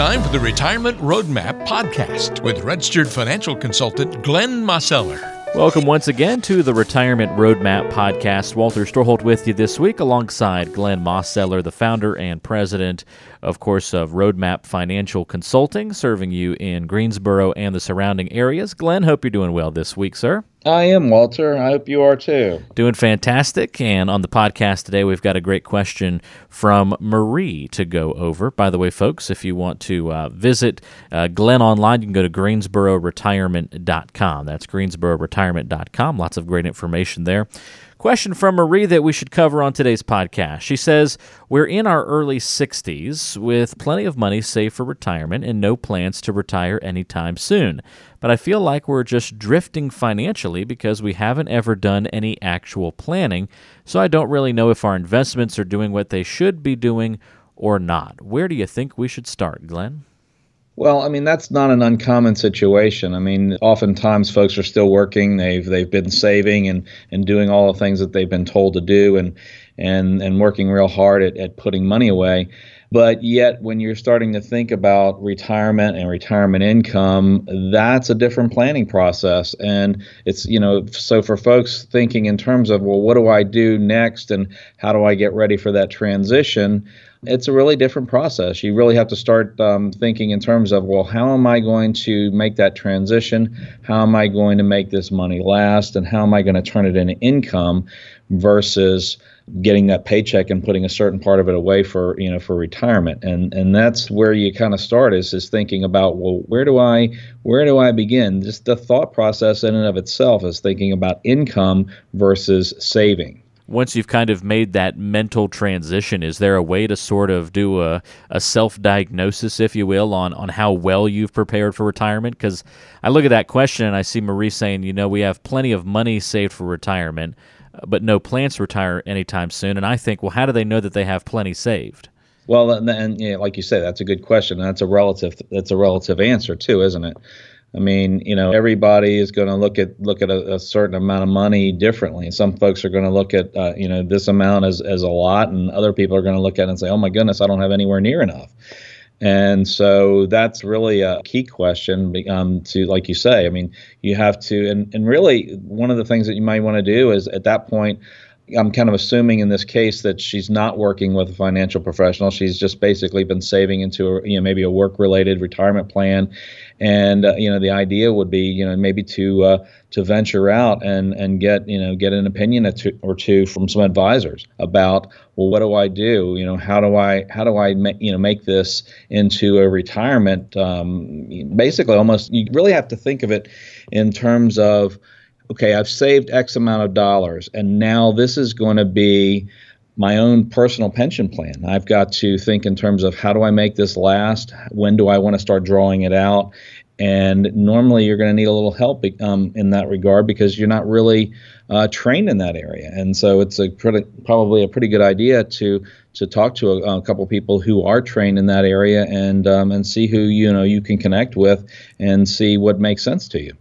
time for the Retirement Roadmap podcast with registered financial consultant Glenn Mosseller. Welcome once again to the Retirement Roadmap podcast. Walter Storholt with you this week alongside Glenn Mosseller, the founder and president, of course, of Roadmap Financial Consulting, serving you in Greensboro and the surrounding areas. Glenn, hope you're doing well this week, sir. I am, Walter. I hope you are too. Doing fantastic. And on the podcast today, we've got a great question from Marie to go over. By the way, folks, if you want to uh, visit uh, Glenn online, you can go to greensbororetirement.com. That's greensbororetirement.com. Lots of great information there. Question from Marie that we should cover on today's podcast. She says, We're in our early 60s with plenty of money saved for retirement and no plans to retire anytime soon. But I feel like we're just drifting financially because we haven't ever done any actual planning, so I don't really know if our investments are doing what they should be doing or not. Where do you think we should start, Glenn? Well, I mean that's not an uncommon situation. I mean, oftentimes folks are still working. They've they've been saving and and doing all the things that they've been told to do, and and and working real hard at, at putting money away. But yet, when you're starting to think about retirement and retirement income, that's a different planning process. And it's, you know, so for folks thinking in terms of, well, what do I do next and how do I get ready for that transition? It's a really different process. You really have to start um, thinking in terms of, well, how am I going to make that transition? How am I going to make this money last? And how am I going to turn it into income versus getting that paycheck and putting a certain part of it away for you know for retirement and and that's where you kind of start is is thinking about well where do i where do i begin just the thought process in and of itself is thinking about income versus saving once you've kind of made that mental transition, is there a way to sort of do a, a self diagnosis, if you will, on, on how well you've prepared for retirement? Because I look at that question and I see Marie saying, you know, we have plenty of money saved for retirement, but no plans to retire anytime soon. And I think, well, how do they know that they have plenty saved? Well, and, and like you say, that's a good question. That's a relative. That's a relative answer too, isn't it? I mean, you know, everybody is going to look at look at a, a, certain amount of money differently. Some folks are going to look at uh, you know this amount as as a lot, and other people are going to look at it and say, "Oh my goodness, I don't have anywhere near enough." And so that's really a key question um, to, like you say, I mean, you have to, and, and really one of the things that you might want to do is at that point, I'm kind of assuming in this case that she's not working with a financial professional. She's just basically been saving into a, you know maybe a work-related retirement plan, and uh, you know the idea would be you know maybe to uh, to venture out and and get you know get an opinion or two, from some advisors about well what do I do? You know how do I how do I ma- you know make this into a retirement? Um, basically almost you really have to think of it in terms of okay, I've saved X amount of dollars, and now this is going to be my own personal pension plan. I've got to think in terms of how do I make this last? When do I want to start drawing it out? And normally you're going to need a little help um, in that regard because you're not really uh, trained in that area. And so it's a pretty, probably a pretty good idea to to talk to a, a couple people who are trained in that area and um, and see who you know you can connect with and see what makes sense to you.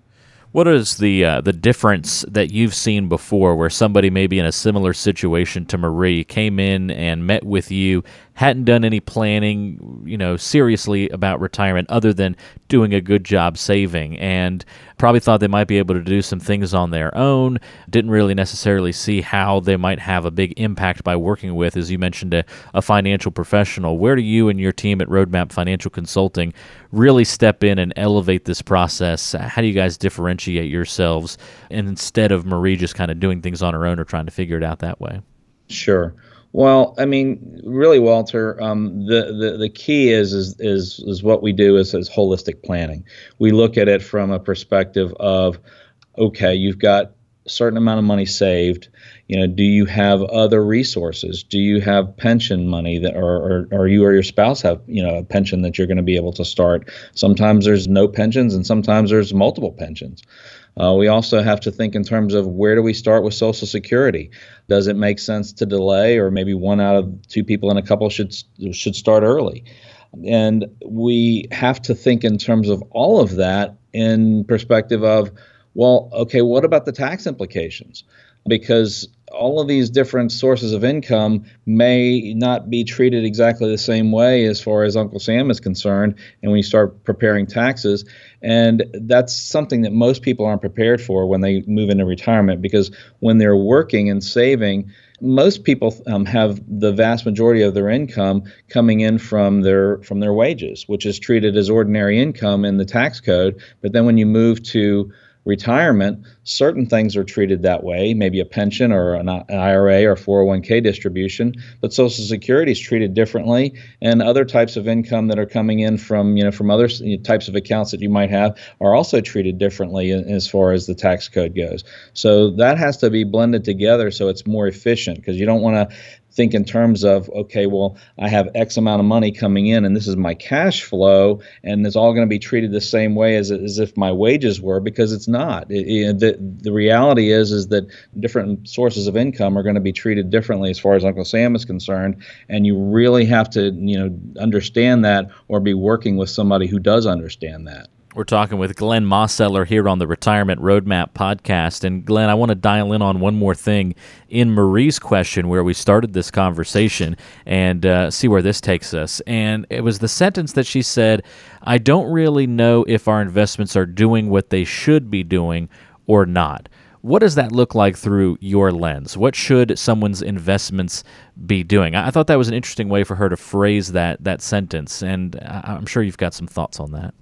What is the uh, the difference that you've seen before, where somebody maybe in a similar situation to Marie came in and met with you, hadn't done any planning, you know, seriously about retirement other than doing a good job saving and probably thought they might be able to do some things on their own, didn't really necessarily see how they might have a big impact by working with, as you mentioned, a, a financial professional. Where do you and your team at Roadmap Financial Consulting really step in and elevate this process? How do you guys differentiate yourselves instead of Marie just kind of doing things on her own or trying to figure it out that way? Sure. Well, I mean, really, Walter, um, the, the the key is is is is what we do is, is holistic planning. We look at it from a perspective of, okay, you've got certain amount of money saved. You know, do you have other resources? Do you have pension money that, or, or, or you or your spouse have, you know, a pension that you're going to be able to start? Sometimes there's no pensions, and sometimes there's multiple pensions. Uh, we also have to think in terms of where do we start with Social Security? Does it make sense to delay, or maybe one out of two people in a couple should should start early? And we have to think in terms of all of that in perspective of, well, okay, what about the tax implications? Because all of these different sources of income may not be treated exactly the same way as far as Uncle Sam is concerned. And when you start preparing taxes, and that's something that most people aren't prepared for when they move into retirement because when they're working and saving, most people um, have the vast majority of their income coming in from their from their wages, which is treated as ordinary income in the tax code. But then when you move to retirement, certain things are treated that way, maybe a pension or an IRA or 401k distribution, but Social Security is treated differently, and other types of income that are coming in from you know from other types of accounts that you might have are also treated differently as far as the tax code goes. So that has to be blended together so it's more efficient because you don't want to think in terms of okay well i have x amount of money coming in and this is my cash flow and it's all going to be treated the same way as, as if my wages were because it's not. It, it, the, the reality is is that different sources of income are going to be treated differently as far as uncle sam is concerned. And you really have to you know understand that or be working with somebody who does understand that we're talking with Glenn Mosseller here on the Retirement Roadmap podcast. And Glenn, I want to dial in on one more thing in Marie's question where we started this conversation and uh, see where this takes us. And it was the sentence that she said, I don't really know if our investments are doing what they should be doing or not. What does that look like through your lens? What should someone's investments be doing? I thought that was an interesting way for her to phrase that that sentence, and I'm sure you've got some thoughts on that.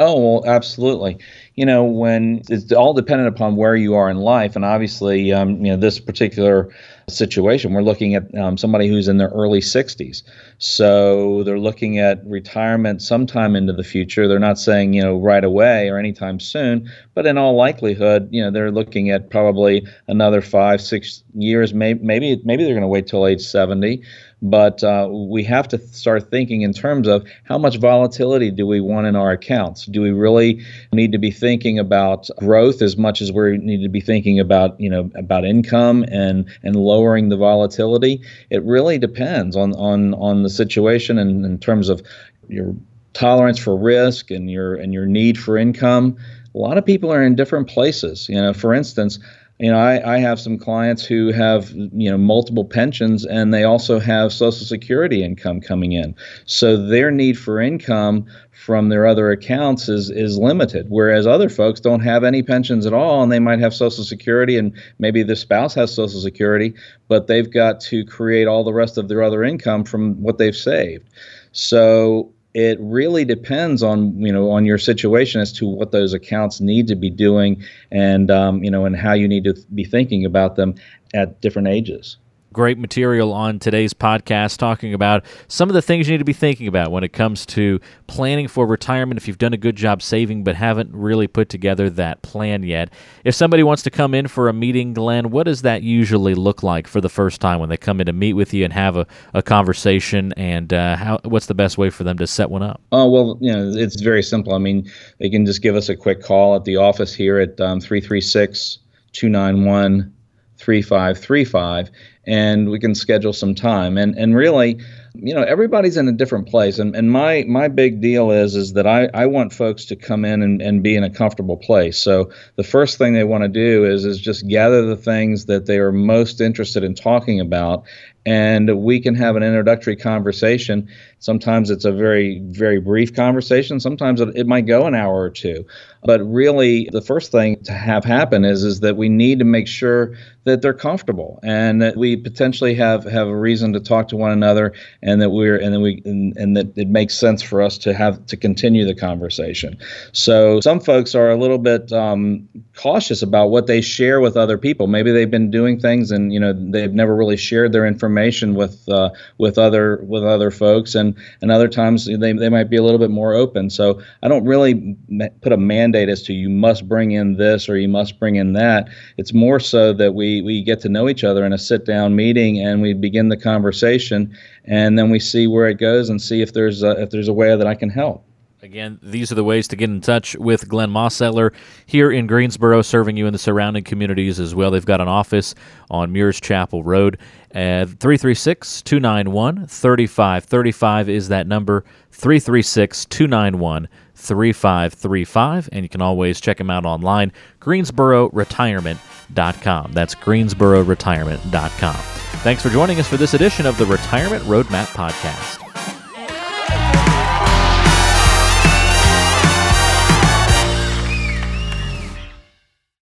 Oh, well, absolutely. You know, when it's all dependent upon where you are in life, and obviously, um, you know, this particular situation, we're looking at um, somebody who's in their early 60s. So they're looking at retirement sometime into the future. They're not saying, you know, right away or anytime soon, but in all likelihood, you know, they're looking at probably another five, six years. Maybe, maybe, maybe they're going to wait till age 70 but uh, we have to start thinking in terms of how much volatility do we want in our accounts? Do we really need to be thinking about growth as much as we need to be thinking about you know about income and and lowering the volatility? It really depends on on on the situation and in terms of your tolerance for risk and your and your need for income. A lot of people are in different places. You know, for instance, you know, I, I have some clients who have, you know, multiple pensions and they also have Social Security income coming in. So their need for income from their other accounts is is limited. Whereas other folks don't have any pensions at all and they might have Social Security and maybe their spouse has Social Security, but they've got to create all the rest of their other income from what they've saved. So it really depends on you know on your situation as to what those accounts need to be doing and um, you know and how you need to be thinking about them at different ages great material on today's podcast talking about some of the things you need to be thinking about when it comes to planning for retirement if you've done a good job saving but haven't really put together that plan yet. If somebody wants to come in for a meeting, Glenn, what does that usually look like for the first time when they come in to meet with you and have a, a conversation? And uh, how what's the best way for them to set one up? Oh, well, you know, it's very simple. I mean, they can just give us a quick call at the office here at um, 336 291 3535 and we can schedule some time. And and really you know everybody's in a different place. And, and my my big deal is is that I, I want folks to come in and, and be in a comfortable place. So the first thing they want to do is is just gather the things that they are most interested in talking about. And we can have an introductory conversation sometimes it's a very very brief conversation. Sometimes it, it might go an hour or two. But really the first thing to have happen is is that we need to make sure that they're comfortable and that we potentially have have a reason to talk to one another and that we're and then we and, and that it makes sense for us to have to continue the conversation. So some folks are a little bit um, cautious about what they share with other people. Maybe they've been doing things and you know they've never really shared their information with uh, with other with other folks and and other times they, they might be a little bit more open so i don't really put a mandate as to you must bring in this or you must bring in that it's more so that we we get to know each other in a sit down meeting and we begin the conversation and then we see where it goes and see if there's a, if there's a way that I can help. Again, these are the ways to get in touch with Glenn Mosseller here in Greensboro, serving you in the surrounding communities as well. They've got an office on Muirs Chapel Road. Uh, 336 291 3535 is that number. 336 291 3535. And you can always check him out online, greensbororetirement.com. That's greensbororetirement.com. Thanks for joining us for this edition of the Retirement Roadmap Podcast.